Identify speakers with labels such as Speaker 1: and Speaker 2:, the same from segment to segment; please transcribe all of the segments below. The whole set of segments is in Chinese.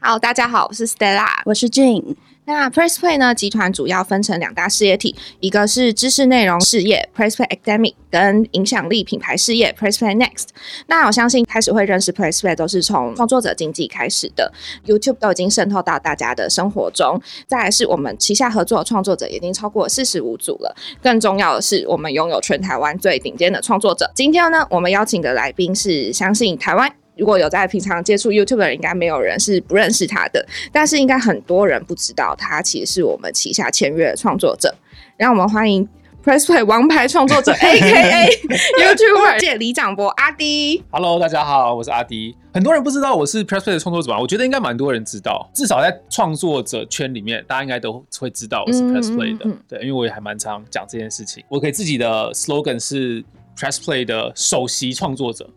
Speaker 1: 好，大家好，我是 Stella，
Speaker 2: 我是 Jane。
Speaker 1: 那 PressPlay 呢？集团主要分成两大事业体，一个是知识内容事业 PressPlay Academic，跟影响力品牌事业 PressPlay Next。那我相信开始会认识 PressPlay 都是从创作者经济开始的，YouTube 都已经渗透到大家的生活中。再来是我们旗下合作的创作者已经超过四十五组了。更重要的是，我们拥有全台湾最顶尖的创作者。今天呢，我们邀请的来宾是相信台湾。如果有在平常接触 YouTube 的人，应该没有人是不认识他的。但是应该很多人不知道，他其实是我们旗下签约的创作者。让我们欢迎 PressPlay 王牌创作者 A.K.A. YouTuber 界李长博阿迪。
Speaker 3: Hello，大家好，我是阿迪。很多人不知道我是 PressPlay 的创作者吧？我觉得应该蛮多人知道，至少在创作者圈里面，大家应该都会知道我是 PressPlay 的。对，因为我也还蛮常讲这件事情。我给自己的 slogan 是 PressPlay 的首席创作者。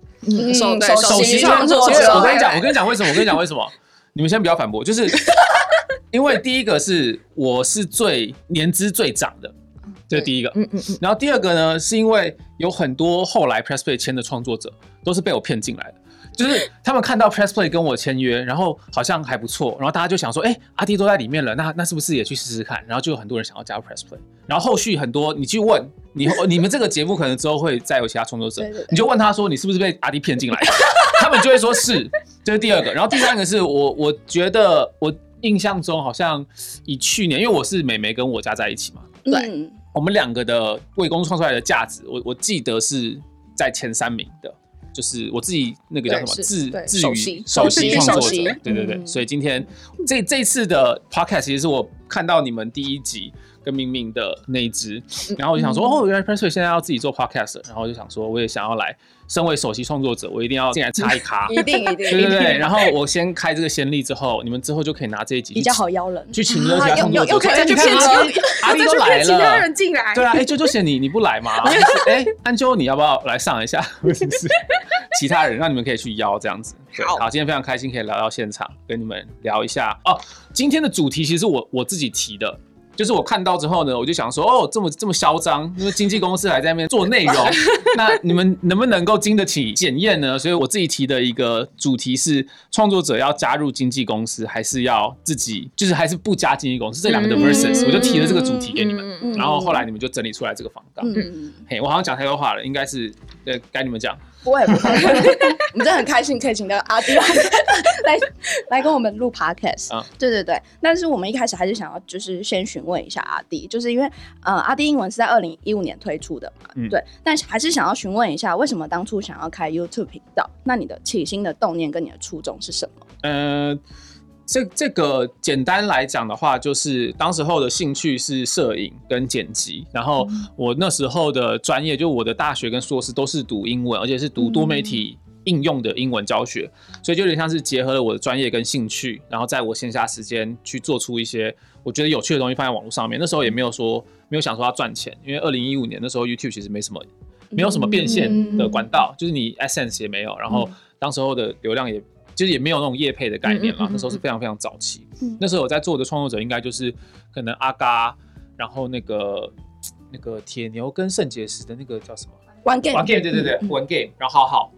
Speaker 1: 首首席创作
Speaker 3: 者，我跟你讲，我跟你讲为什么？我跟你讲为什么？你们先不要反驳，就是 因为第一个是我是最年资最长的，这是第一个。嗯嗯嗯。然后第二个呢，是因为有很多后来 PressPlay 签的创作者都是被我骗进来的。就是他们看到 PressPlay 跟我签约，然后好像还不错，然后大家就想说，哎，阿弟都在里面了，那那是不是也去试试看？然后就有很多人想要加入 PressPlay，然后后续很多你去问你 你们这个节目可能之后会再有其他创作者，你就问他说你是不是被阿弟骗进来？他们就会说是，这是第二个，然后第三个是我我觉得我印象中好像以去年，因为我是美眉跟我家在一起嘛，
Speaker 1: 对，
Speaker 3: 我们两个的为公司创出来的价值，我我记得是在前三名的。就是我自己那个叫什么自自于首席创作者，对对对，所以今天这这次的 podcast 其实是我看到你们第一集跟明明的那一支，然后我就想说，哦，原来 Pressplay 现在要自己做 podcast，然后我就想说，我也想要来。身为首席创作者，我一定要进来插一卡，
Speaker 1: 一定 一定，对
Speaker 3: 对对。然后我先开这个先例，之后你们之后就可以拿这一集
Speaker 2: 比较好邀人，
Speaker 3: 去请其他创作者。
Speaker 1: 就骗
Speaker 3: 阿丽都来了，其
Speaker 1: 他人进来。
Speaker 3: 对啊，哎，就就嫌你你不来吗？哎，安啾，你要不要来上一下？其他人让你们可以去邀这样子。好，今天非常开心可以来到现场跟你们聊一下哦。今天的主题其实我我自己提的。就是我看到之后呢，我就想说，哦，这么这么嚣张，因为经纪公司还在那边做内容，那你们能不能够经得起检验呢？所以我自己提的一个主题是，创作者要加入经纪公司，还是要自己，就是还是不加经纪公司？这两个的 versus，我就提了这个主题给你们，然后后来你们就整理出来这个访纲。嘿，我好像讲太多话了，应该是呃该你们讲。
Speaker 2: 不会不会，我们真的很开心可以请到阿迪来来来跟我们录 podcast。啊，对对对。但是我们一开始还是想要就是先询问一下阿迪，就是因为呃阿迪英文是在二零一五年推出的嘛，对。但是还是想要询问一下，为什么当初想要开 YouTube 频道？那你的起心的动念跟你的初衷是什么？呃。
Speaker 3: 这这个简单来讲的话，就是当时候的兴趣是摄影跟剪辑，然后我那时候的专业，就我的大学跟硕士都是读英文，而且是读多媒体应用的英文教学，所以就有点像是结合了我的专业跟兴趣，然后在我闲暇时间去做出一些我觉得有趣的东西放在网络上面。那时候也没有说没有想说要赚钱，因为二零一五年那时候 YouTube 其实没什么没有什么变现的管道，就是你 Essence 也没有，然后当时候的流量也。其实也没有那种业配的概念嘛，那时候是非常非常早期。那时候我在做的创作者应该就是可能阿嘎，然后那个那个铁牛跟肾结石的那个叫什么
Speaker 2: ？One Game，One
Speaker 3: Game，对对对，One Game，然后浩浩，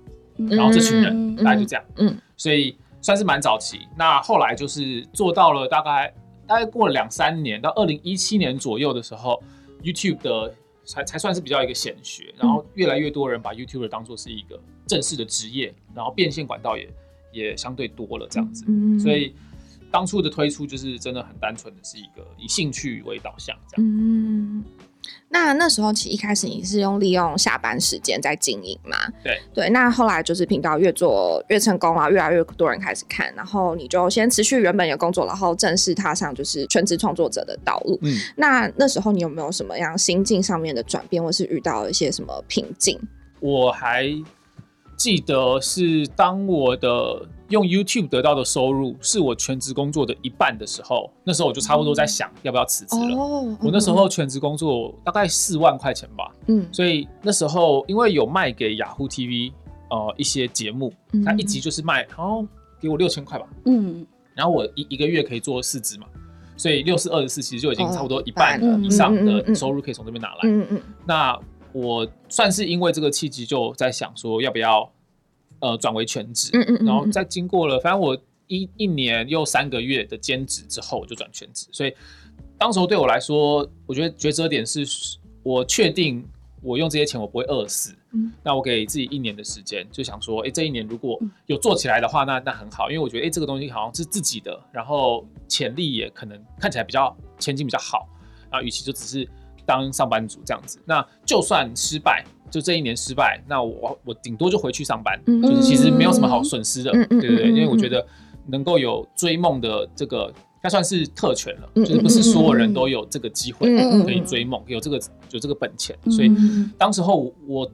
Speaker 3: 然后这群人大概就这样。嗯，所以算是蛮早期。那后来就是做到了大概大概过了两三年，到二零一七年左右的时候，YouTube 的才才算是比较一个显学，然后越来越多人把 YouTuber 当做是一个正式的职业，然后变现管道也。也相对多了这样子，所以当初的推出就是真的很单纯的是一个以兴趣为导向这样。嗯，
Speaker 1: 那那时候其实一开始你是用利用下班时间在经营嘛？
Speaker 3: 对
Speaker 1: 对，那后来就是频道越做越成功啊，越来越多人开始看，然后你就先持续原本的工作，然后正式踏上就是全职创作者的道路。嗯，那那时候你有没有什么样心境上面的转变，或是遇到一些什么瓶颈？
Speaker 3: 我还。记得是当我的用 YouTube 得到的收入是我全职工作的一半的时候，那时候我就差不多在想要不要辞职了。我那时候全职工作大概四万块钱吧，嗯，所以那时候因为有卖给雅虎 TV 呃一些节目，它一集就是卖，然后给我六千块吧，嗯，然后我一一个月可以做四支嘛，所以六四二十四其实就已经差不多一半以上的收入可以从这边拿来，嗯嗯，那。我算是因为这个契机，就在想说要不要，呃转为全职，嗯嗯，然后再经过了，反正我一一年又三个月的兼职之后，我就转全职。所以当时候对我来说，我觉得抉择点是我确定我用这些钱我不会饿死，嗯，那我给自己一年的时间，就想说，哎，这一年如果有做起来的话，那那很好，因为我觉得，哎，这个东西好像是自己的，然后潜力也可能看起来比较前景比较好，然后与其就只是。当上班族这样子，那就算失败，就这一年失败，那我我顶多就回去上班，就是其实没有什么好损失的，对对对，因为我觉得能够有追梦的这个，该算是特权了，就是不是所有人都有这个机会可以追梦，有这个有这个本钱，所以当时候我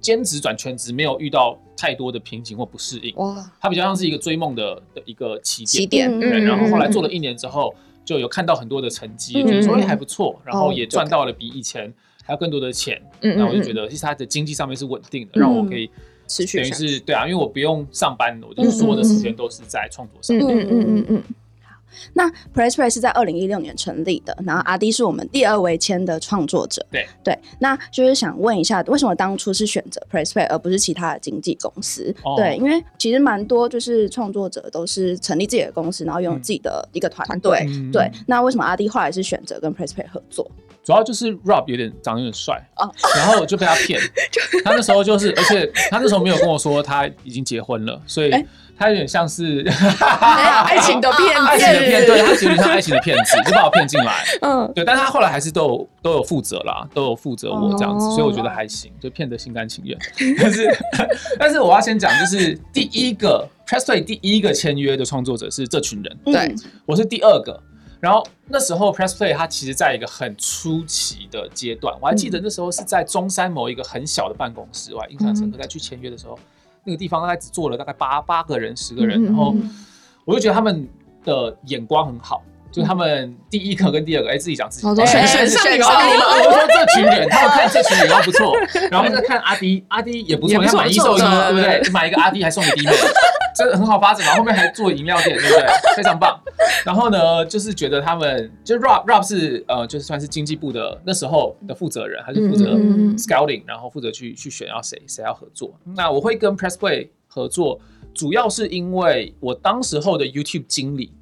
Speaker 3: 兼职转全职，没有遇到太多的瓶颈或不适应，哇，它比较像是一个追梦的的一个起
Speaker 1: 起点，
Speaker 3: 对，然后后来做了一年之后。就有看到很多的成绩，觉得说哎还不错，然后也赚到了比以前还有更多的钱，嗯，那我就觉得其实它的经济上面是稳定的，让我可以
Speaker 1: 持续，
Speaker 3: 等于是对啊，因为我不用上班，我就是所有的时间都是在创作上面。嗯嗯嗯嗯。
Speaker 2: 那 PressPlay 是在二零一六年成立的，然后阿迪是我们第二位签的创作者。
Speaker 3: 对
Speaker 2: 对，那就是想问一下，为什么当初是选择 PressPlay 而不是其他的经纪公司？对，因为其实蛮多就是创作者都是成立自己的公司，然后拥有自己的一个团队。对，那为什么阿迪后来是选择跟 PressPlay 合作？
Speaker 3: 主要就是 Rob 有点长得有点帅哦，然后就被他骗。他那时候就是，而且他那时候没有跟我说他已经结婚了，所以。他有点像是
Speaker 1: 爱情的骗子，
Speaker 3: 爱情的骗，对他有点像爱情的骗子，就把我骗进来。嗯，对，但是他后来还是都有都有负责啦，都有负责我这样子，所以我觉得还行，就骗得心甘情愿。但是，但是我要先讲，就是第一个 Pressplay 第一个签约的创作者是这群人，
Speaker 1: 对
Speaker 3: 我是第二个。然后那时候 Pressplay 它其实在一个很初期的阶段，我还记得那时候是在中山某一个很小的办公室，我还印象深刻，在去签约的时候。那个地方大概只坐了大概八八个人十个人，然后我就觉得他们的眼光很好，就他们第一个跟第二个，哎，自己讲自己，
Speaker 1: 选选选上你
Speaker 3: 们，我说这群人，他们看这群人都不错，然后再看阿迪，阿迪也不错，要买一送一，对不对？买一个阿迪还送你弟妹。真的很好发展嘛，后面还做饮料店，对不对？非常棒。然后呢，就是觉得他们就 Rob Rob 是呃，就是算是经济部的那时候的负责人，还是负责 Scouting，然后负责去去选要谁谁要合作。那我会跟 Pressplay 合作，主要是因为我当时候的 YouTube 经理，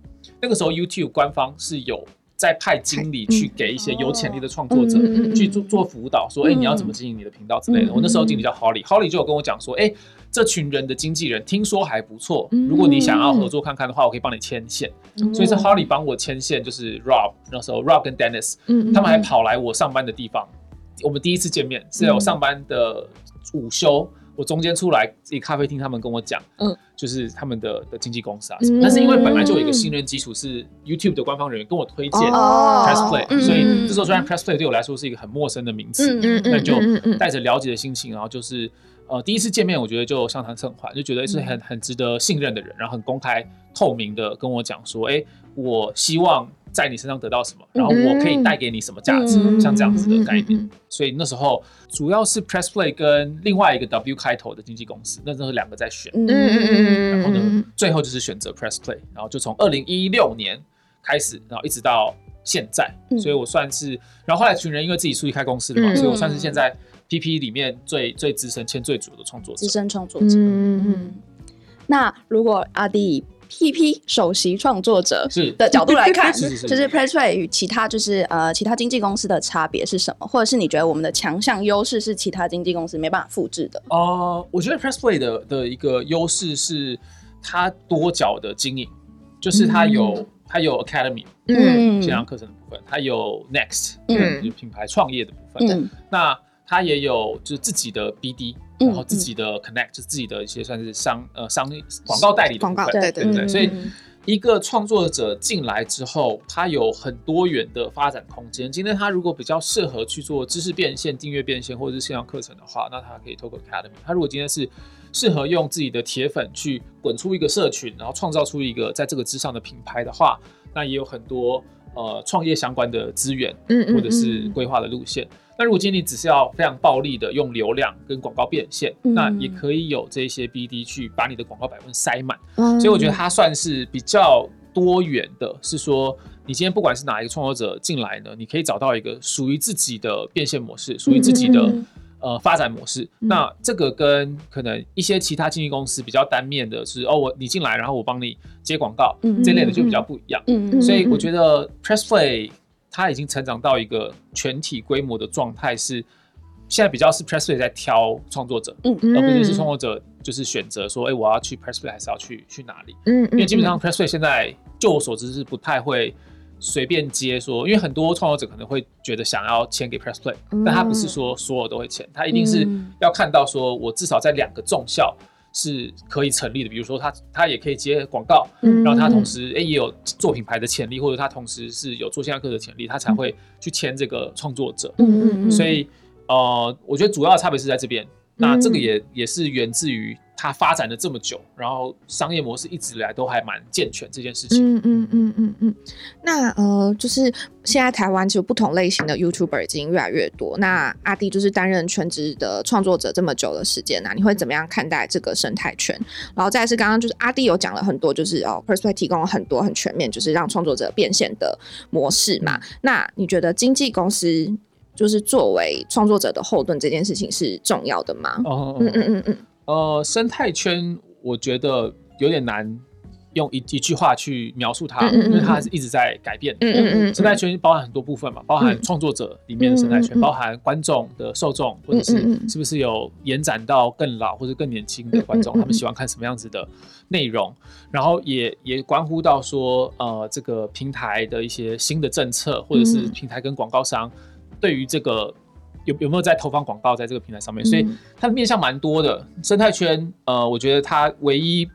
Speaker 3: 那个时候 YouTube 官方是有在派经理去给一些有潜力的创作者去做做辅导，说哎你要怎么经营你的频道之类的。我那时候经理叫 Holly，Holly 就有跟我讲说，哎。这群人的经纪人听说还不错，如果你想要合作看看的话，我可以帮你牵线。所以是 Holly 帮我牵线，就是 Rob 那时候 Rob 跟 Dennis，他们还跑来我上班的地方。我们第一次见面是在我上班的午休，我中间出来一咖啡厅，他们跟我讲，嗯，就是他们的的经纪公司啊。但是因为本来就有一个信任基础，是 YouTube 的官方人员跟我推荐 Pressplay，所以这时候虽然 Pressplay 对我来说是一个很陌生的名词，那就带着了解的心情，然后就是。呃，第一次见面，我觉得就相谈甚欢，就觉得是很很值得信任的人，然后很公开透明的跟我讲说，哎，我希望在你身上得到什么，然后我可以带给你什么价值，像这样子的概念。所以那时候主要是 Pressplay 跟另外一个 W 开头的经纪公司，那时候两个在选，嗯嗯嗯然后呢，最后就是选择 Pressplay，然后就从二零一六年开始，然后一直到现在，所以我算是，然后后来群人因为自己出去开公司了嘛，所以我算是现在。P P 里面最最资深、签最主的创作者，
Speaker 2: 资深创作者。嗯嗯。那如果阿迪以 P P 首席创作者
Speaker 3: 是
Speaker 2: 的角度来看，
Speaker 3: 是是是，
Speaker 2: 就是 Pressplay 与其他就是呃其他经纪公司的差别是什么？或者是你觉得我们的强项优势是其他经纪公司没办法复制的？
Speaker 3: 哦，我觉得 Pressplay 的的一个优势是它多角的经营，就是它有它有 Academy，嗯，线上课程的部分，它有 Next，嗯，就品牌创业的部分，嗯，那。他也有就是自己的 BD，然后自己的 Connect，就是自己的一些算是商呃商广告代理的部分，
Speaker 1: 对对
Speaker 3: 对。所以一个创作者进来之后，他有很多元的发展空间。今天他如果比较适合去做知识变现、订阅变现或者是线上课程的话，那他可以透过 Academy。他如果今天是适合用自己的铁粉去滚出一个社群，然后创造出一个在这个之上的品牌的话，那也有很多呃创业相关的资源，嗯或者是规划的路线。那如果今天你只是要非常暴力的用流量跟广告变现，那也可以有这些 BD 去把你的广告百分塞满。所以我觉得它算是比较多元的，是说你今天不管是哪一个创作者进来呢，你可以找到一个属于自己的变现模式，属于自己的呃发展模式。那这个跟可能一些其他经纪公司比较单面的是，哦，我你进来，然后我帮你接广告，这类的就比较不一样。嗯所以我觉得 Pressplay 它已经成长到一个全体规模的状态，是现在比较是 Pressplay 在挑创作者，嗯而不是是创作者就是选择说，哎，我要去 Pressplay 还是要去去哪里？嗯因为基本上 Pressplay 现在就我所知是不太会。随便接说，因为很多创作者可能会觉得想要签给 Press Play，但他不是说所有都会签，他一定是要看到说我至少在两个重效是可以成立的，比如说他他也可以接广告，然后他同时哎也有做品牌的潜力，或者他同时是有做线下课的潜力，他才会去签这个创作者。嗯嗯所以呃，我觉得主要的差别是在这边，那这个也也是源自于。它发展了这么久，然后商业模式一直以来都还蛮健全，这件事情。嗯嗯嗯
Speaker 1: 嗯嗯。那呃，就是现在台湾其实不同类型的 YouTuber 已经越来越多。那阿弟就是担任全职的创作者这么久的时间啊，你会怎么样看待这个生态圈？然后再是刚刚就是阿弟有讲了很多，就是哦，Perspective 提供了很多很全面，就是让创作者变现的模式嘛。那你觉得经纪公司就是作为创作者的后盾这件事情是重要的吗？哦，嗯嗯嗯嗯。
Speaker 3: 呃，生态圈我觉得有点难用一一句话去描述它，因为它还是一直在改变。嗯嗯嗯，生态圈包含很多部分嘛，包含创作者里面的生态圈，包含观众的受众，或者是是不是有延展到更老或者更年轻的观众，他们喜欢看什么样子的内容，然后也也关乎到说，呃，这个平台的一些新的政策，或者是平台跟广告商对于这个。有有没有在投放广告在这个平台上面？所以它的面向蛮多的生态圈。呃，我觉得它唯一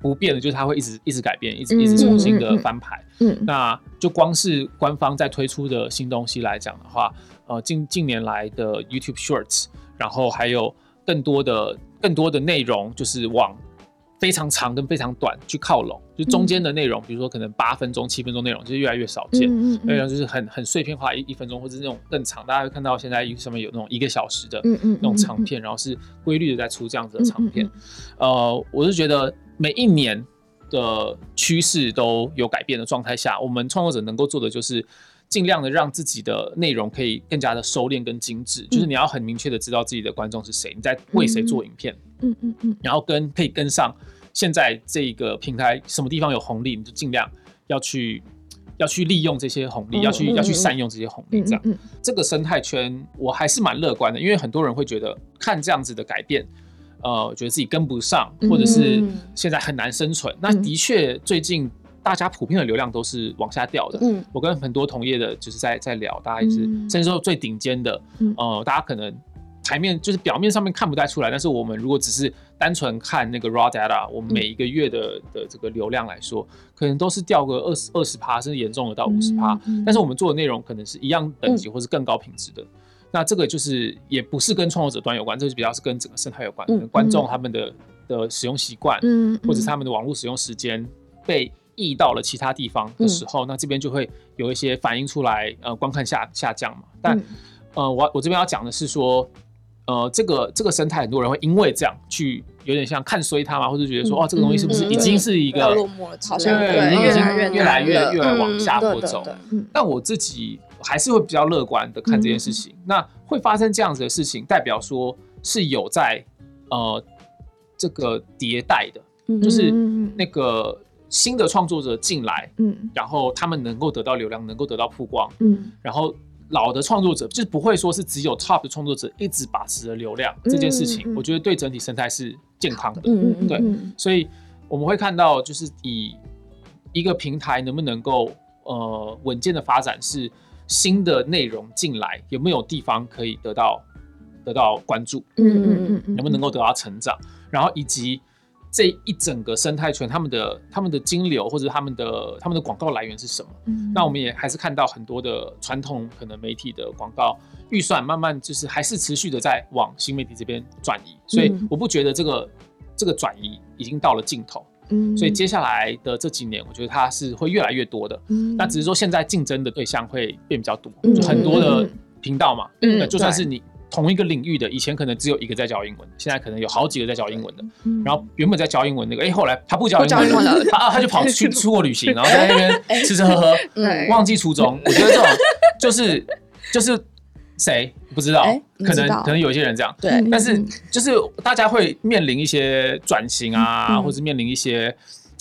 Speaker 3: 不变的就是它会一直一直改变，一直一直重新的翻牌。嗯，那就光是官方在推出的新东西来讲的话，呃，近近年来的 YouTube Shorts，然后还有更多的更多的内容，就是往。非常长跟非常短去靠拢，就中间的内容，比如说可能八分钟、七分钟内容，就是越来越少见。内容就是很很碎片化，一一分钟或者是那种更长。大家会看到现在上面有那种一个小时的那种长片，然后是规律的在出这样子的长片。呃，我是觉得每一年的趋势都有改变的状态下，我们创作者能够做的就是尽量的让自己的内容可以更加的收敛跟精致。就是你要很明确的知道自己的观众是谁，你在为谁做影片。嗯嗯嗯，然后跟可以跟上现在这个平台什么地方有红利，你就尽量要去要去利用这些红利，要去要去善用这些红利。这样，这个生态圈我还是蛮乐观的，因为很多人会觉得看这样子的改变，呃，觉得自己跟不上，或者是现在很难生存。那的确，最近大家普遍的流量都是往下掉的。嗯，我跟很多同业的就是在在聊，大家也是，甚至说最顶尖的，呃，大家可能。台面就是表面上面看不太出来，但是我们如果只是单纯看那个 raw data，我们每一个月的的这个流量来说，可能都是掉个二十二十趴，甚至严重的到五十趴。但是我们做的内容可能是一样等级或是更高品质的。那这个就是也不是跟创作者端有关，这是比较是跟整个生态有关，观众他们的的使用习惯，嗯或者是他们的网络使用时间被溢到了其他地方的时候，那这边就会有一些反映出来，呃，观看下下降嘛。但呃，我我这边要讲的是说。呃，这个这个生态，很多人会因为这样去有点像看衰它嘛，或者觉得说，哦，这个东西是不是已经是一个
Speaker 2: 落寞了？好像
Speaker 1: 对，
Speaker 3: 已经越来越越来越往下坡走。但我自己还是会比较乐观的看这件事情。那会发生这样子的事情，代表说是有在呃这个迭代的，就是那个新的创作者进来，嗯，然后他们能够得到流量，能够得到曝光，嗯，然后。老的创作者就是不会说是只有 top 的创作者一直把持着流量这件事情，我觉得对整体生态是健康的。嗯嗯对，所以我们会看到，就是以一个平台能不能够呃稳健的发展，是新的内容进来有没有地方可以得到得到关注，嗯嗯嗯，能不能够得到成长，然后以及。这一整个生态圈，他们的他们的金流或者他们的他们的广告来源是什么？那我们也还是看到很多的传统可能媒体的广告预算慢慢就是还是持续的在往新媒体这边转移，所以我不觉得这个这个转移已经到了尽头。嗯，所以接下来的这几年，我觉得它是会越来越多的。嗯，那只是说现在竞争的对象会变比较多，就很多的频道嘛。嗯，就算是你。同一个领域的，以前可能只有一个在教英文，现在可能有好几个在教英文的。然后原本在教英文那个，哎，后来他不教英文了，他他就跑去出国旅行，然后 在那边吃吃喝喝，忘记初衷。我觉得这种就是就是谁不知道？可能可能有一些人这样。
Speaker 2: 对，
Speaker 3: 但是就是大家会面临一些转型啊，或者面临一些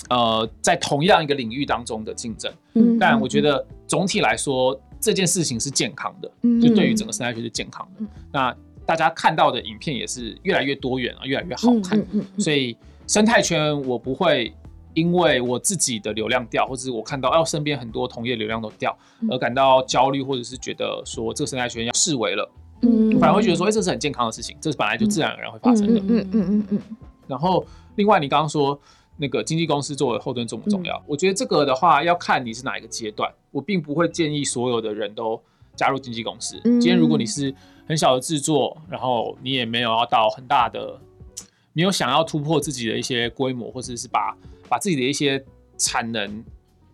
Speaker 3: 呃，在同样一个领域当中的竞争。嗯，但我觉得总体来说，这件事情是健康的，就对于整个生态圈是健康的。那大家看到的影片也是越来越多元啊，越来越好看。所以生态圈我不会。因为我自己的流量掉，或者是我看到哦身边很多同业流量都掉，而感到焦虑，或者是觉得说这个生态圈要视为了，嗯，反而会觉得说，哎，这是很健康的事情，这是本来就自然而然会发生的，嗯嗯嗯嗯。然后，另外你刚刚说那个经纪公司作为后盾重不重要？我觉得这个的话要看你是哪一个阶段，我并不会建议所有的人都加入经纪公司。今天如果你是很小的制作，然后你也没有要到很大的，没有想要突破自己的一些规模，或者是把把自己的一些产能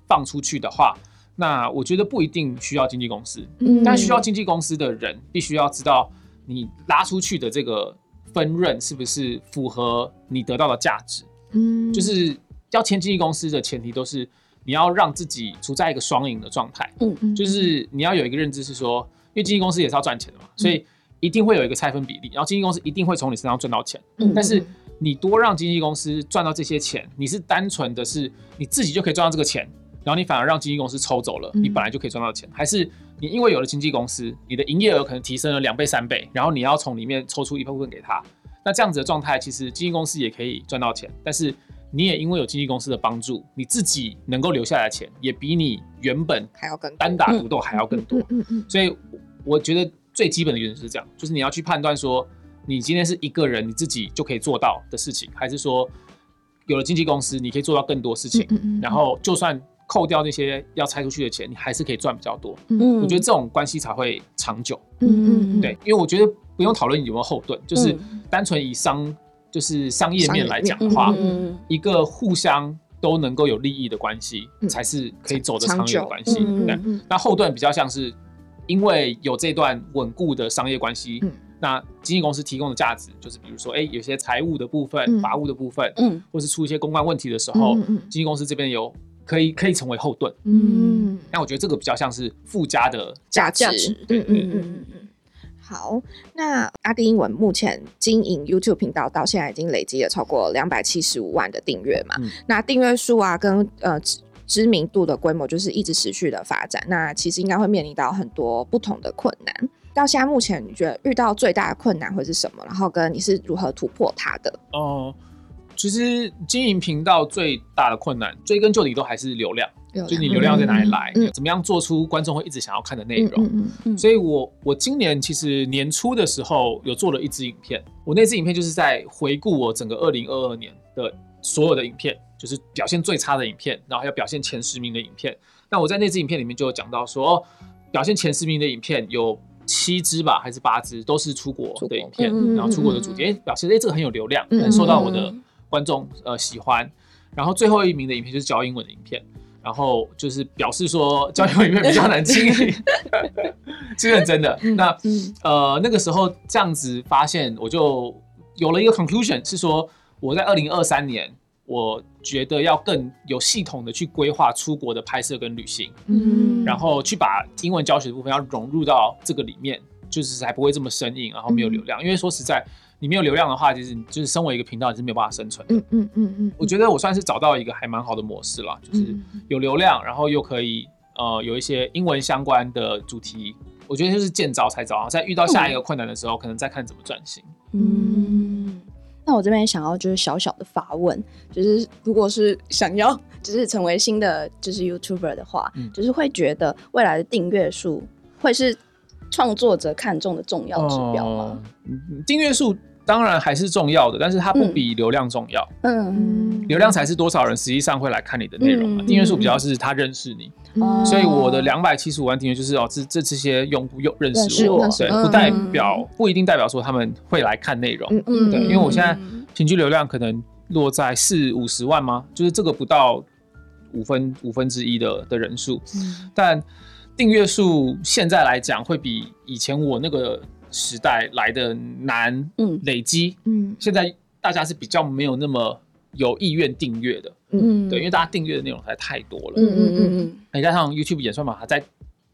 Speaker 3: 放出去的话，那我觉得不一定需要经纪公司，但需要经纪公司的人必须要知道你拉出去的这个分润是不是符合你得到的价值。嗯，就是要签经纪公司的前提都是你要让自己处在一个双赢的状态。嗯嗯，就是你要有一个认知是说，因为经纪公司也是要赚钱的嘛，所以一定会有一个拆分比例，然后经纪公司一定会从你身上赚到钱。嗯，但是。你多让经纪公司赚到这些钱，你是单纯的是你自己就可以赚到这个钱，然后你反而让经纪公司抽走了你本来就可以赚到钱，还是你因为有了经纪公司，你的营业额可能提升了两倍三倍，然后你要从里面抽出一部分给他，那这样子的状态，其实经纪公司也可以赚到钱，但是你也因为有经纪公司的帮助，你自己能够留下来的钱也比你原本
Speaker 1: 还要更
Speaker 3: 单打独斗还要更多。嗯嗯，所以我觉得最基本的原则是这样，就是你要去判断说。你今天是一个人，你自己就可以做到的事情，还是说有了经纪公司，你可以做到更多事情？然后就算扣掉那些要拆出去的钱，你还是可以赚比较多。嗯，我觉得这种关系才会长久。嗯嗯对，因为我觉得不用讨论有没有后盾，就是单纯以商就是商业面来讲的话，一个互相都能够有利益的关系，才是可以走得长远的关系。对，那后盾比较像是因为有这段稳固的商业关系。那经纪公司提供的价值就是，比如说，哎，有些财务的部分、法务的部分，嗯，或是出一些公关问题的时候，经纪公司这边有可以可以成为后盾，嗯，那我觉得这个比较像是附加的
Speaker 1: 价值，嗯嗯嗯嗯嗯。好，那阿迪英文目前经营 YouTube 频道到现在已经累积了超过两百七十五万的订阅嘛？那订阅数啊，跟呃知名度的规模就是一直持续的发展，那其实应该会面临到很多不同的困难。到现在目前，你觉得遇到最大的困难会是什么？然后跟你是如何突破它的？哦，
Speaker 3: 其实经营频道最大的困难，追根究底都还是流量，就你流量在哪里来？怎么样做出观众会一直想要看的内容？所以我我今年其实年初的时候有做了一支影片，我那支影片就是在回顾我整个二零二二年的所有的影片，就是表现最差的影片，然后还有表现前十名的影片。那我在那支影片里面就有讲到说，表现前十名的影片有。七支吧，还是八支，都是出国的影片，然后出国的主题，哎，表示哎这个很有流量，能受到我的观众呃喜欢。然后最后一名的影片就是教英文的影片，然后就是表示说教英文影片比较难经营，是认真的。那呃那个时候这样子发现，我就有了一个 conclusion，是说我在二零二三年。我觉得要更有系统的去规划出国的拍摄跟旅行，嗯，然后去把英文教学的部分要融入到这个里面，就是才不会这么生硬，然后没有流量。因为说实在，你没有流量的话，其实就是身为一个频道你是没有办法生存的。嗯嗯嗯嗯，我觉得我算是找到一个还蛮好的模式了，就是有流量，然后又可以呃有一些英文相关的主题。我觉得就是见招拆招，在遇到下一个困难的时候，可能再看怎么转型。嗯。
Speaker 2: 那我这边想要就是小小的发问，就是如果是想要 就是成为新的就是 YouTuber 的话，就是会觉得未来的订阅数会是创作者看重的重要指标吗？
Speaker 3: 订阅数当然还是重要的，但是它不比流量重要。嗯，流量才是多少人实际上会来看你的内容嘛？订阅数比较是他认识你。所以我的两百七十五万订阅就是哦，这这这些用户又认识我，对，不代表不一定代表说他们会来看内容，嗯对，因为我现在平均流量可能落在四五十万吗？就是这个不到五分五分之一的的人数，但订阅数现在来讲会比以前我那个时代来的难嗯。累积，嗯，现在大家是比较没有那么。有意愿订阅的，嗯，对，因为大家订阅的内容实在太多了，嗯嗯嗯嗯，再加上 YouTube 演算法它在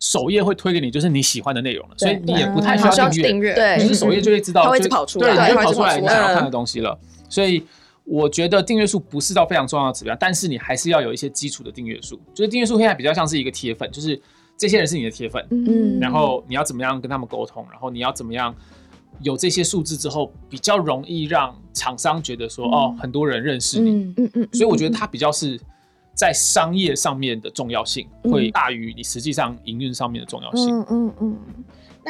Speaker 3: 首页会推给你就是你喜欢的内容了，所以你也不太需要订阅，
Speaker 2: 对，
Speaker 3: 就是首页就会知道，
Speaker 2: 它会跑出来，
Speaker 3: 对，会跑出来。你想要看的东西了。所以我觉得订阅数不是到非常重要的指标，但是你还是要有一些基础的订阅数，就是订阅数现在比较像是一个铁粉，就是这些人是你的铁粉，嗯，然后你要怎么样跟他们沟通，然后你要怎么样有这些数字之后，比较容易让厂商觉得说，哦，很多人认识你，嗯嗯，所以我觉得它比较是。在商业上面的重要性会大于你实际上营运上面的重要性。嗯嗯嗯。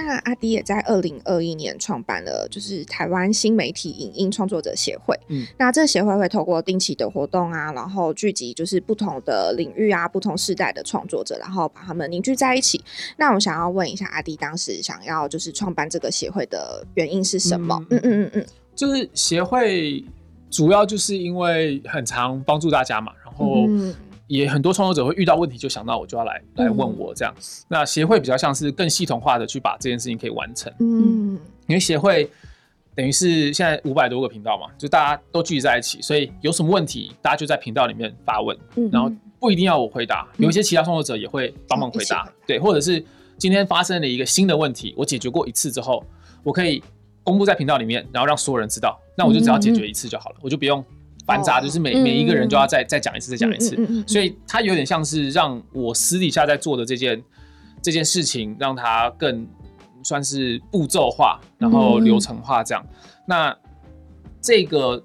Speaker 1: 那阿迪也在二零二一年创办了，就是台湾新媒体影音创作者协会。嗯。那这个协会会透过定期的活动啊，然后聚集就是不同的领域啊、不同世代的创作者，然后把他们凝聚在一起。那我想要问一下阿迪，当时想要就是创办这个协会的原因是什么？嗯嗯嗯嗯。
Speaker 3: 就是协会主要就是因为很常帮助大家嘛。然后也很多创作者会遇到问题，就想到我就要来来问我这样。那协会比较像是更系统化的去把这件事情可以完成。嗯，因为协会等于是现在五百多个频道嘛，就大家都聚集在一起，所以有什么问题，大家就在频道里面发问，然后不一定要我回答，有一些其他创作者也会帮忙回答。对，或者是今天发生了一个新的问题，我解决过一次之后，我可以公布在频道里面，然后让所有人知道，那我就只要解决一次就好了，我就不用。繁杂就是每每一个人就要再再讲一次，再讲一次，所以它有点像是让我私底下在做的这件这件事情，让它更算是步骤化，然后流程化这样。那这个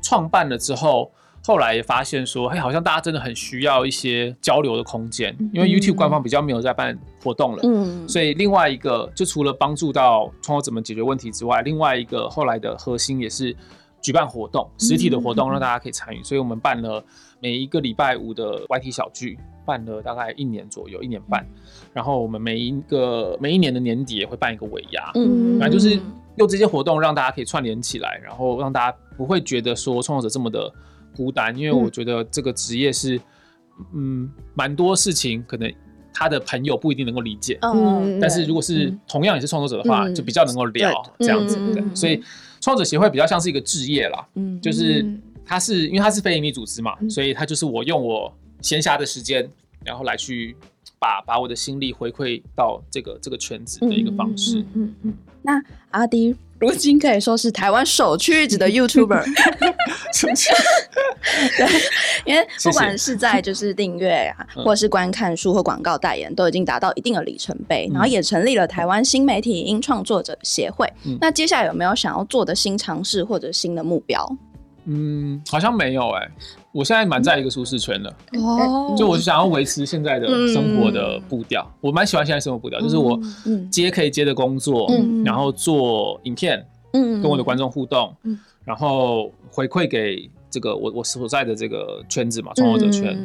Speaker 3: 创办了之后，后来也发现说，嘿，好像大家真的很需要一些交流的空间，因为 YouTube 官方比较没有在办活动了，嗯，所以另外一个就除了帮助到创作者们解决问题之外，另外一个后来的核心也是。举办活动，实体的活动让大家可以参与，所以我们办了每一个礼拜五的 YT 小聚，办了大概一年左右，一年半。然后我们每一个每一年的年底也会办一个尾牙，嗯，反正就是用这些活动让大家可以串联起来，然后让大家不会觉得说创作者这么的孤单，因为我觉得这个职业是，嗯，蛮多事情可能他的朋友不一定能够理解，嗯，但是如果是同样也是创作者的话，就比较能够聊这样子，所以。创作者协会比较像是一个置业啦，嗯，就是它是因为它是非营利组织嘛，所以它就是我用我闲暇的时间，然后来去把把我的心力回馈到这个这个圈子的一个方式。嗯
Speaker 2: 嗯。那阿迪如今可以说是台湾首屈一指的 YouTuber，对，因为不管是在就是订阅啊，或者是观看书或广告代言，都已经达到一定的里程碑，然后也成立了台湾新媒体音创作者协会。那接下来有没有想要做的新尝试或者新的目标？
Speaker 3: 嗯，好像没有哎。我现在蛮在一个舒适圈的，哦，就我想要维持现在的生活的步调。我蛮喜欢现在生活步调，就是我接可以接的工作，然后做影片，嗯，跟我的观众互动，嗯，然后回馈给这个我我所在的这个圈子嘛，创作者圈，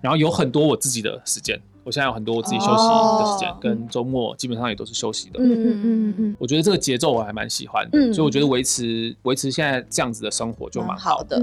Speaker 3: 然后有很多我自己的时间。我现在有很多我自己休息的时间，跟周末基本上也都是休息的。嗯嗯嗯嗯我觉得这个节奏我还蛮喜欢的，所以我觉得维持维持现在这样子的生活就蛮好的，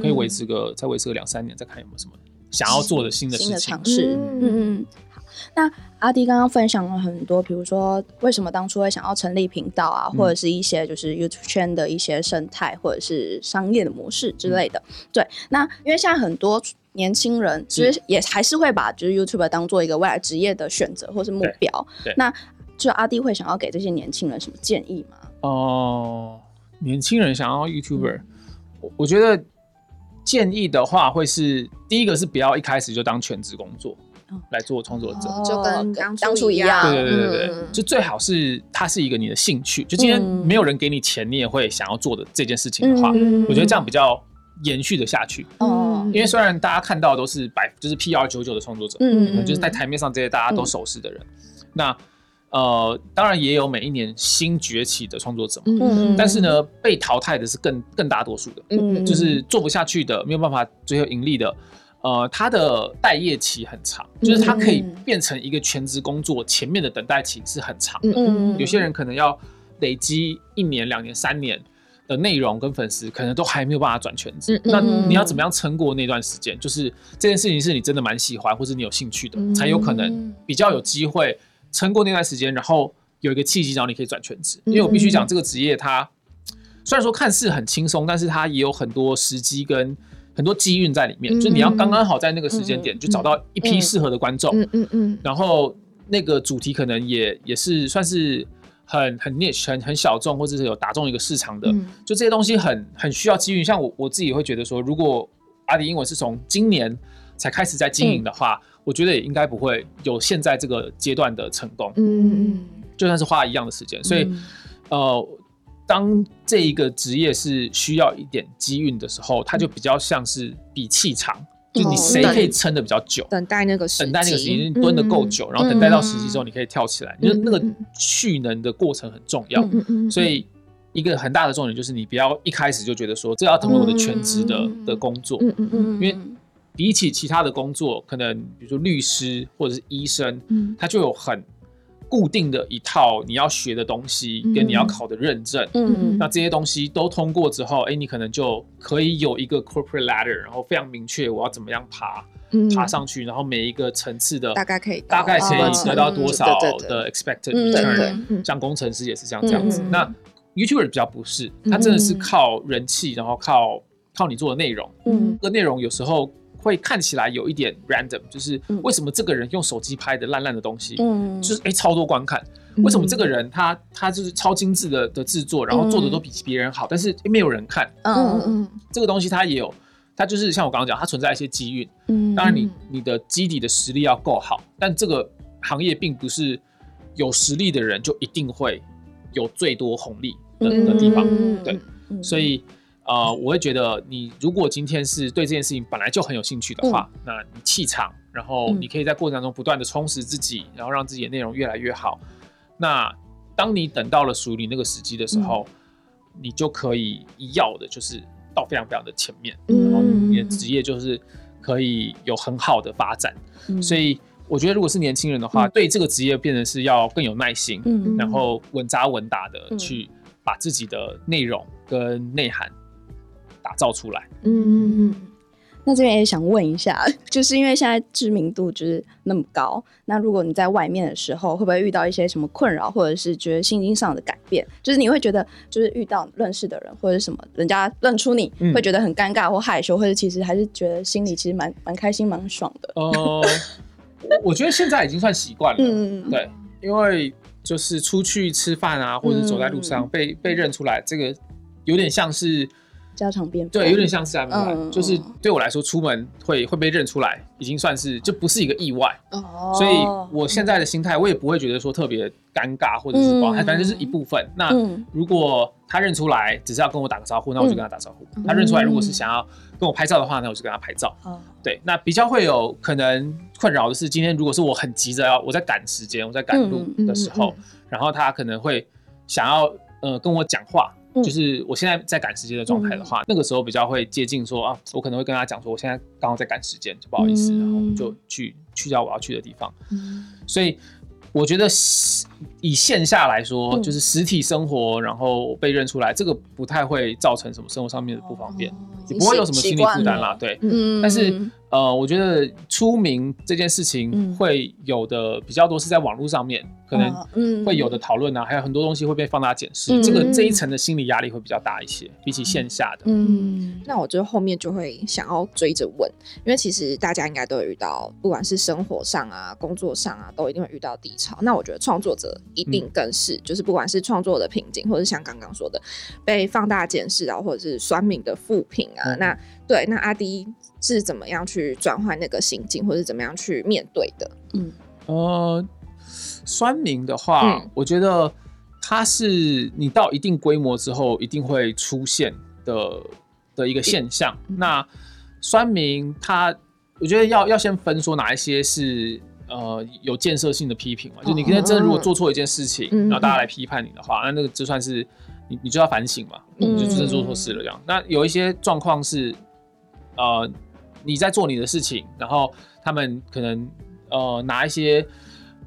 Speaker 3: 可以维持个再维持个两三年，再看有没有什么想要做的新的
Speaker 2: 新的尝试。嗯嗯。好，那阿迪刚刚分享了很多，比如说为什么当初会想要成立频道啊，或者是一些就是 YouTube 圈的一些生态，或者是商业的模式之类的。对，那因为现在很多。年轻人其实也还是会把就是 YouTube 当做一个未来职业的选择或是目标。那就阿弟会想要给这些年轻人什么建议吗？
Speaker 3: 哦，年轻人想要 YouTuber，我我觉得建议的话会是第一个是不要一开始就当全职工作来做创作者，
Speaker 1: 就跟当初一样。
Speaker 3: 对对对对对，就最好是它是一个你的兴趣。就今天没有人给你钱，你也会想要做的这件事情的话，我觉得这样比较。延续的下去，哦，因为虽然大家看到都是百就是 P R 九九的创作者，嗯，就是在台面上这些大家都熟识的人，那呃，当然也有每一年新崛起的创作者，嗯，但是呢，被淘汰的是更更大多数的，嗯，就是做不下去的，没有办法最后盈利的，呃，他的待业期很长，就是他可以变成一个全职工作，前面的等待期是很长的，嗯，有些人可能要累积一年、两年、三年。的内容跟粉丝可能都还没有办法转全职，那你要怎么样撑过那段时间？就是这件事情是你真的蛮喜欢或者你有兴趣的，才有可能比较有机会撑过那段时间，然后有一个契机，然后你可以转全职。因为我必须讲，这个职业它虽然说看似很轻松，但是它也有很多时机跟很多机运在里面。就你要刚刚好在那个时间点就找到一批适合的观众，嗯嗯嗯，然后那个主题可能也也是算是很很 niche 很很小众，或者是有打中一个市场的，就这些东西很很需要机遇。像我我自己会觉得说，如果阿迪英文是从今年才开始在经营的话，我觉得也应该不会有现在这个阶段的成功。嗯嗯，就算是花一样的时间，所以呃，当这一个职业是需要一点机运的时候，它就比较像是比气场。就你谁可以撑的比较久？
Speaker 1: 等待那个
Speaker 3: 等待那个时间蹲的够久，然后等待到时机之后，你可以跳起来。就那个蓄能的过程很重要。所以一个很大的重点就是你不要一开始就觉得说这要成为我的全职的的工作。嗯嗯嗯。因为比起其他的工作，可能比如说律师或者是医生，他就有很固定的一套你要学的东西跟你要考的认证。嗯那这些东西都通过之后，哎，你可能就可以有一个 corporate ladder，然后非常明确我要怎么样爬，爬上去，然后每一个层次的
Speaker 1: 大概可以
Speaker 3: 大概可以得到多少的 expected return。像工程师也是像这样子。那 YouTuber 比较不是，他真的是靠人气，然后靠靠你做的内容。嗯。这个内容有时候。会看起来有一点 random，就是为什么这个人用手机拍的烂烂的东西，嗯，就是哎超多观看，为什么这个人他他就是超精致的的制作，然后做的都比别人好，但是没有人看，嗯嗯，这个东西它也有，它就是像我刚刚讲，它存在一些机遇，嗯，当然你你的基底的实力要够好，但这个行业并不是有实力的人就一定会有最多红利的的地方，对，所以。呃，我会觉得你如果今天是对这件事情本来就很有兴趣的话，那你气场，然后你可以在过程当中不断的充实自己，然后让自己的内容越来越好。那当你等到了属于你那个时机的时候，你就可以要的就是到非常非常的前面，然后你的职业就是可以有很好的发展。所以我觉得，如果是年轻人的话，对这个职业变成是要更有耐心，然后稳扎稳打的去把自己的内容跟内涵。打造出来。嗯嗯
Speaker 2: 嗯。那这边也想问一下，就是因为现在知名度就是那么高，那如果你在外面的时候，会不会遇到一些什么困扰，或者是觉得心境上的改变？就是你会觉得，就是遇到认识的人或者什么，人家认出你会觉得很尴尬或害羞，或者其实还是觉得心里其实蛮蛮开心、蛮爽的。
Speaker 3: 呃，我觉得现在已经算习惯了。嗯对，因为就是出去吃饭啊，或者走在路上被被认出来，这个有点像是。
Speaker 2: 家常便饭，
Speaker 3: 对，有点像是 M 就是对我来说，出门会会被认出来，已经算是就不是一个意外。哦，所以我现在的心态，我也不会觉得说特别尴尬，或者是不好，反正就是一部分。那如果他认出来，只是要跟我打个招呼，那我就跟他打招呼。他认出来，如果是想要跟我拍照的话，那我就跟他拍照。对，那比较会有可能困扰的是，今天如果是我很急着要我在赶时间，我在赶路的时候，然后他可能会想要呃跟我讲话。就是我现在在赶时间的状态的话，那个时候比较会接近说啊，我可能会跟他讲说，我现在刚好在赶时间，就不好意思，然后就去去掉我要去的地方。所以我觉得以线下来说，就是实体生活，然后被认出来，这个不太会造成什么生活上面的不方便，也不会有什么心理负担啦。对，嗯但是。呃，我觉得出名这件事情会有的比较多是在网络上面，可能会有的讨论啊，还有很多东西会被放大检视，这个这一层的心理压力会比较大一些，比起线下的。
Speaker 1: 嗯，那我觉得后面就会想要追着问，因为其实大家应该都有遇到，不管是生活上啊、工作上啊，都一定会遇到低潮。那我觉得创作者一定更是，就是不管是创作的瓶颈，或者像刚刚说的被放大检视啊，或者是酸敏的负评啊，那对，那阿迪。是怎么样去转换那个心境，或者怎么样去面对的？嗯，
Speaker 3: 呃，酸民的话，我觉得它是你到一定规模之后一定会出现的的一个现象。那酸民，他我觉得要要先分说哪一些是呃有建设性的批评嘛？就你今天真的如果做错一件事情，然后大家来批判你的话，那那个就算是你你就要反省嘛，你就真的做错事了这样。那有一些状况是呃。你在做你的事情，然后他们可能呃拿一些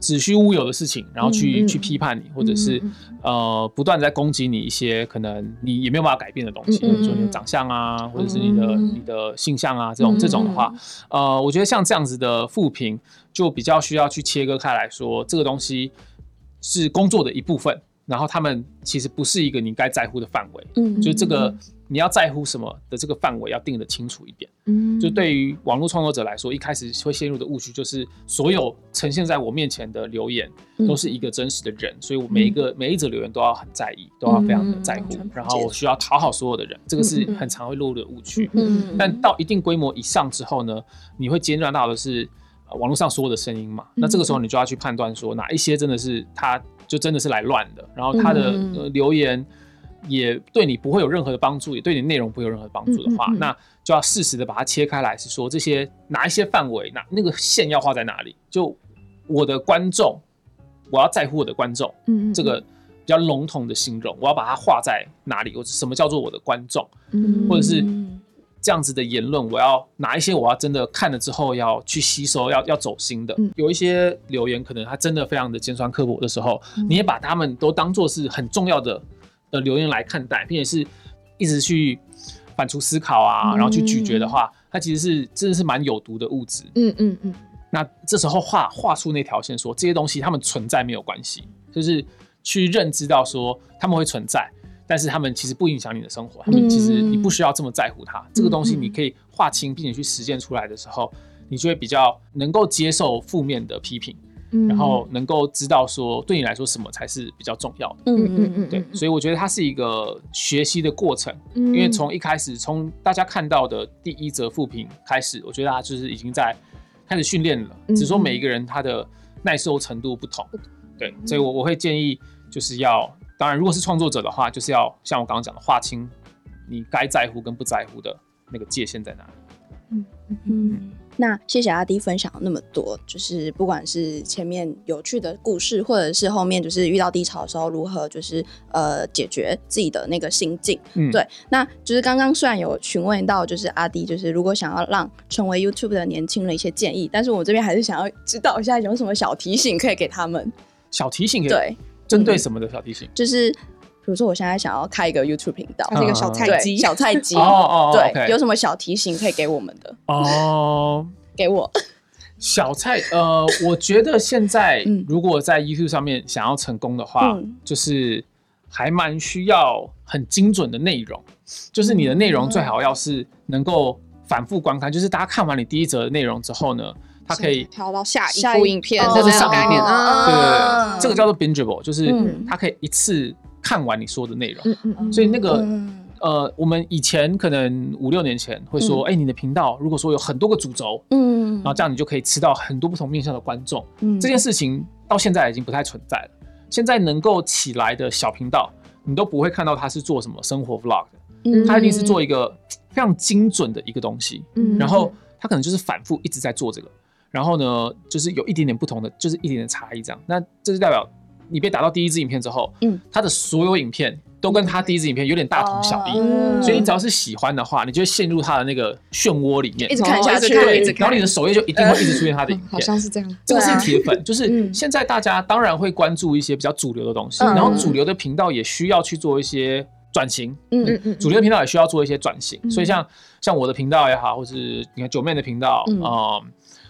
Speaker 3: 子虚乌有的事情，然后去去批判你，或者是呃不断在攻击你一些可能你也没有办法改变的东西，比如说你的长相啊，或者是你的你的性向啊这种这种的话，呃，我觉得像这样子的负评就比较需要去切割开来说，这个东西是工作的一部分，然后他们其实不是一个你该在乎的范围，嗯，就这个。你要在乎什么的这个范围要定得清楚一点。嗯，就对于网络创作者来说，一开始会陷入的误区就是所有呈现在我面前的留言都是一个真实的人，所以我每一个每一则留言都要很在意，都要非常的在乎，然后我需要讨好所有的人，这个是很常会落入的误区。嗯，但到一定规模以上之后呢，你会接触到的是网络上所有的声音嘛？那这个时候你就要去判断说哪一些真的是他就真的是来乱的，然后他的留言。也对你不会有任何的帮助，也对你内容不会有任何帮助的话，那就要适时的把它切开来，是说这些哪一些范围，哪那个线要画在哪里？就我的观众，我要在乎我的观众，嗯，这个比较笼统的形容，我要把它画在哪里？或者什么叫做我的观众？嗯，或者是这样子的言论，我要哪一些我要真的看了之后要去吸收，要要走心的。有一些留言可能他真的非常的尖酸刻薄的时候，你也把他们都当做是很重要的。的留言来看待，并且是一直去反刍思考啊，然后去咀嚼的话，它其实是真的是蛮有毒的物质。嗯嗯嗯。那这时候画画出那条线，说这些东西它们存在没有关系，就是去认知到说他们会存在，但是他们其实不影响你的生活，他们其实你不需要这么在乎它。这个东西你可以划清，并且去实践出来的时候，你就会比较能够接受负面的批评。然后能够知道说对你来说什么才是比较重要的，嗯嗯嗯，对，所以我觉得它是一个学习的过程，因为从一开始从大家看到的第一则复评开始，我觉得他就是已经在开始训练了，只说每一个人他的耐受程度不同，对，所以我我会建议就是要，当然如果是创作者的话，就是要像我刚刚讲的划清你该在乎跟不在乎的那个界限在哪里，嗯。
Speaker 2: 嗯。那谢谢阿迪分享了那么多，就是不管是前面有趣的故事，或者是后面就是遇到低潮的时候如何就是呃解决自己的那个心境。嗯，对。那就是刚刚虽然有询问到，就是阿迪就是如果想要让成为 YouTube 的年轻人一些建议，但是我这边还是想要知道一下有什么小提醒可以给他们。
Speaker 3: 小提醒？
Speaker 2: 对，
Speaker 3: 针对什么的小提醒？
Speaker 2: 就是。比如说，我现在想要开一个 YouTube 频道，
Speaker 1: 是一个小菜鸡，
Speaker 2: 小菜鸡。哦哦，对，有什么小提醒可以给我们的？哦，给我
Speaker 3: 小菜。呃，我觉得现在如果在 YouTube 上面想要成功的话，就是还蛮需要很精准的内容，就是你的内容最好要是能够反复观看，就是大家看完你第一则内容之后呢，它可以
Speaker 1: 调到下一部影片，
Speaker 3: 这是上概念。对对对，这个叫做 bingeable，就是它可以一次。看完你说的内容，所以那个呃，我们以前可能五六年前会说，哎，你的频道如果说有很多个主轴，嗯，然后这样你就可以吃到很多不同面向的观众。嗯，这件事情到现在已经不太存在了。现在能够起来的小频道，你都不会看到他是做什么生活 vlog 的，他一定是做一个非常精准的一个东西。嗯，然后他可能就是反复一直在做这个，然后呢，就是有一点点不同的，就是一点点差异这样。那这就代表。你被打到第一支影片之后，嗯，他的所有影片都跟他第一支影片有点大同小异，所以你只要是喜欢的话，你就会陷入他的那个漩涡里面，
Speaker 2: 一直看下去，
Speaker 3: 然后你的首页就一定会一直出现他的影片，
Speaker 1: 好像是这样。
Speaker 3: 这个是铁粉，就是现在大家当然会关注一些比较主流的东西，然后主流的频道也需要去做一些转型，嗯嗯嗯，主流频道也需要做一些转型，所以像像我的频道也好，或是你看九妹的频道啊，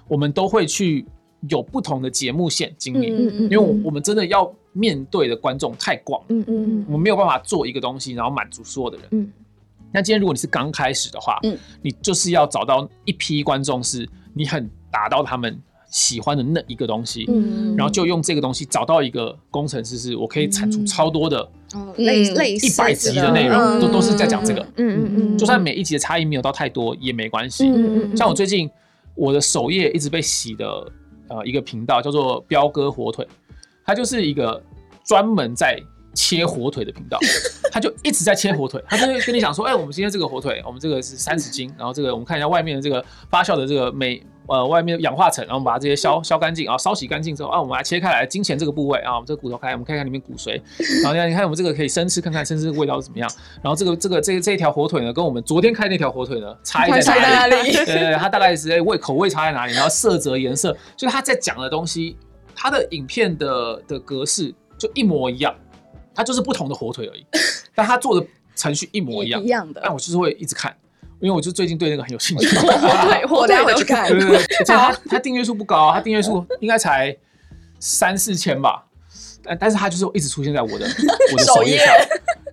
Speaker 3: 我们都会去。有不同的节目线经营，因为我们真的要面对的观众太广，嗯嗯，我们没有办法做一个东西，然后满足所有的人。嗯，那今天如果你是刚开始的话，嗯，你就是要找到一批观众，是你很达到他们喜欢的那一个东西，嗯，然后就用这个东西找到一个工程师，是我可以产出超多的，
Speaker 1: 哦，类类似
Speaker 3: 一百集的内容，都都是在讲这个，嗯嗯嗯，就算每一集的差异没有到太多也没关系，嗯嗯，像我最近我的首页一直被洗的。呃，一个频道叫做彪哥火腿，他就是一个专门在切火腿的频道，他就一直在切火腿，他就会跟你讲说，哎，我们今天这个火腿，我们这个是三十斤，然后这个我们看一下外面的这个发酵的这个美呃外面氧化层，然后我们把这些消消干净，然后烧洗干净之后啊，我们来切开来，金钱这个部位啊，我们这个骨头开，我们看看里面骨髓，然后你看你看我们这个可以生吃看看，生吃味道是怎么样，然后这个这个这这一条火腿呢，跟我们昨天开那条火腿呢，差异在哪里？对，它大概是味口味差在哪里？然后色泽颜色，就是他在讲的东西，他的影片的的格式就一模一样。它就是不同的火腿而已，但他做的程序一模一样，
Speaker 2: 一样的。
Speaker 3: 但我就是会一直看，因为我就最近对那个很有兴趣。
Speaker 2: 对，火腿会去看。
Speaker 3: 对对对，而且它它订阅数不高，他订阅数应该才三四千吧，但但是他就是一直出现在我的 我的首页上。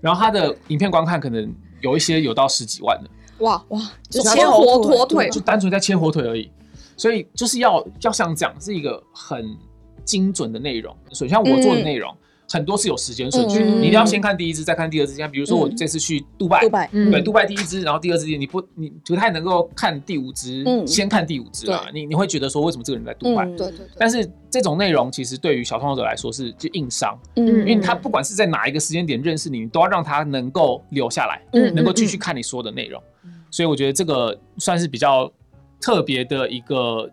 Speaker 3: 然后他的影片观看可能有一些有到十几万的。
Speaker 1: 哇哇，就切火火腿，
Speaker 3: 就单纯在切火腿而已。所以就是要要想讲是一个很精准的内容，所以像我做的内容。很多是有时间顺序，你一定要先看第一支，再看第二支。像比如说我这次去杜拜，
Speaker 2: 杜拜。
Speaker 3: 对，杜拜第一支，然后第二支你不你不太能够看第五支，先看第五支啊，你你会觉得说为什么这个人在杜拜？
Speaker 2: 对对。
Speaker 3: 但是这种内容其实对于小创作者来说是就硬伤，嗯，因为他不管是在哪一个时间点认识你，你都要让他能够留下来，嗯，能够继续看你说的内容。所以我觉得这个算是比较特别的一个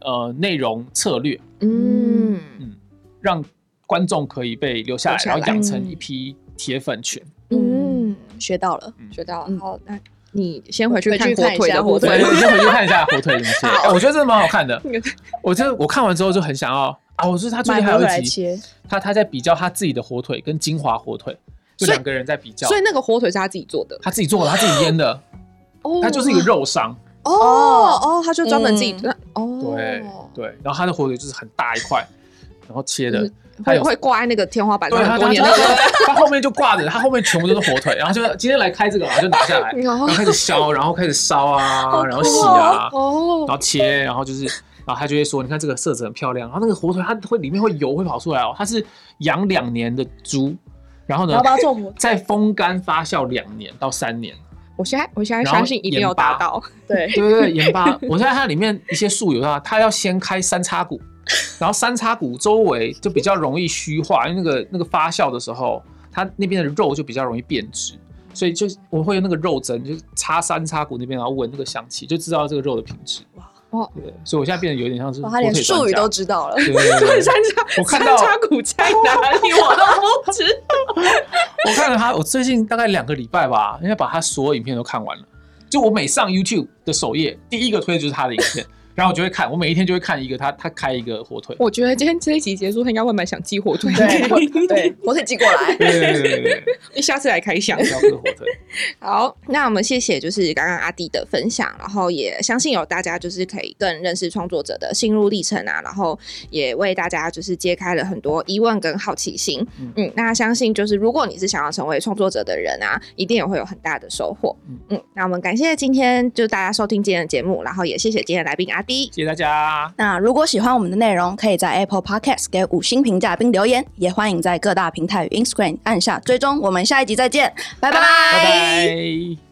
Speaker 3: 呃内容策略，嗯。嗯，让。观众可以被留下来，然后养成一批铁粉群。
Speaker 2: 嗯，学到了，
Speaker 1: 学到了。好，那你先回去看火腿的
Speaker 3: 火腿，先回去看一下火腿怎么切。我觉得真的蛮好看的。我觉得我看完之后就很想要啊！我说他最近还有一集，他他在比较他自己的火腿跟金华火腿，就两个人在比较。
Speaker 1: 所以那个火腿是他自己做的，
Speaker 3: 他自己做的，他自己腌的。哦，他就是一个肉商。
Speaker 1: 哦哦，他就专门自己
Speaker 3: 哦，对对。然后他的火腿就是很大一块，然后切的。
Speaker 1: 他也会挂在那个天花板
Speaker 3: 上，
Speaker 1: 多年
Speaker 3: 他后面就挂着，他后面全部都是火腿，然后就今天来开这个，然后就拿下来，然后开始削，然后开始烧啊，然后洗啊，然后切，然后就是，然后他就会说，你看这个色泽很漂亮，然后那个火腿它会里面会油会跑出来哦，它是养两年的猪，然后呢，再风干发酵两年到三年，
Speaker 1: 我现在我现在相信一定要达到，
Speaker 2: 对
Speaker 3: 对。对对，盐巴，我现在它里面一些素油啊，它要先开三叉骨。然后三叉骨周围就比较容易虚化，因为那个那个发酵的时候，它那边的肉就比较容易变质，所以就我会用那个肉针，就插三叉骨那边，然后闻那个香气，就知道这个肉的品质。哇，对，所以我现在变得有点像是，
Speaker 2: 他连术语都知道了。
Speaker 3: 对，
Speaker 1: 三叉，
Speaker 3: 我看到
Speaker 1: 三叉骨在哪里，我都不知道。
Speaker 3: 我看了他，我最近大概两个礼拜吧，应该把他所有影片都看完了。就我每上 YouTube 的首页，第一个推的就是他的影片。然后我就会看，我每一天就会看一个他他开一个火腿。
Speaker 1: 我觉得今天这一集结束，他应该会蛮想寄火腿。
Speaker 2: 对，火腿寄过来。
Speaker 3: 对对对对，
Speaker 1: 你下次来开箱。
Speaker 3: 要喝火腿。
Speaker 1: 好，那我们谢谢就是刚刚阿弟的分享，然后也相信有大家就是可以更认识创作者的心路历程啊，然后也为大家就是揭开了很多疑问跟好奇心。嗯，那相信就是如果你是想要成为创作者的人啊，一定也会有很大的收获。嗯，那我们感谢今天就大家收听今天的节目，然后也谢谢今天来宾阿。
Speaker 3: 谢谢大家。
Speaker 2: 那如果喜欢我们的内容，可以在 Apple Podcast 给五星评价并留言，也欢迎在各大平台与 Instagram 按下追踪。我们下一集再见，拜拜。
Speaker 3: 拜拜。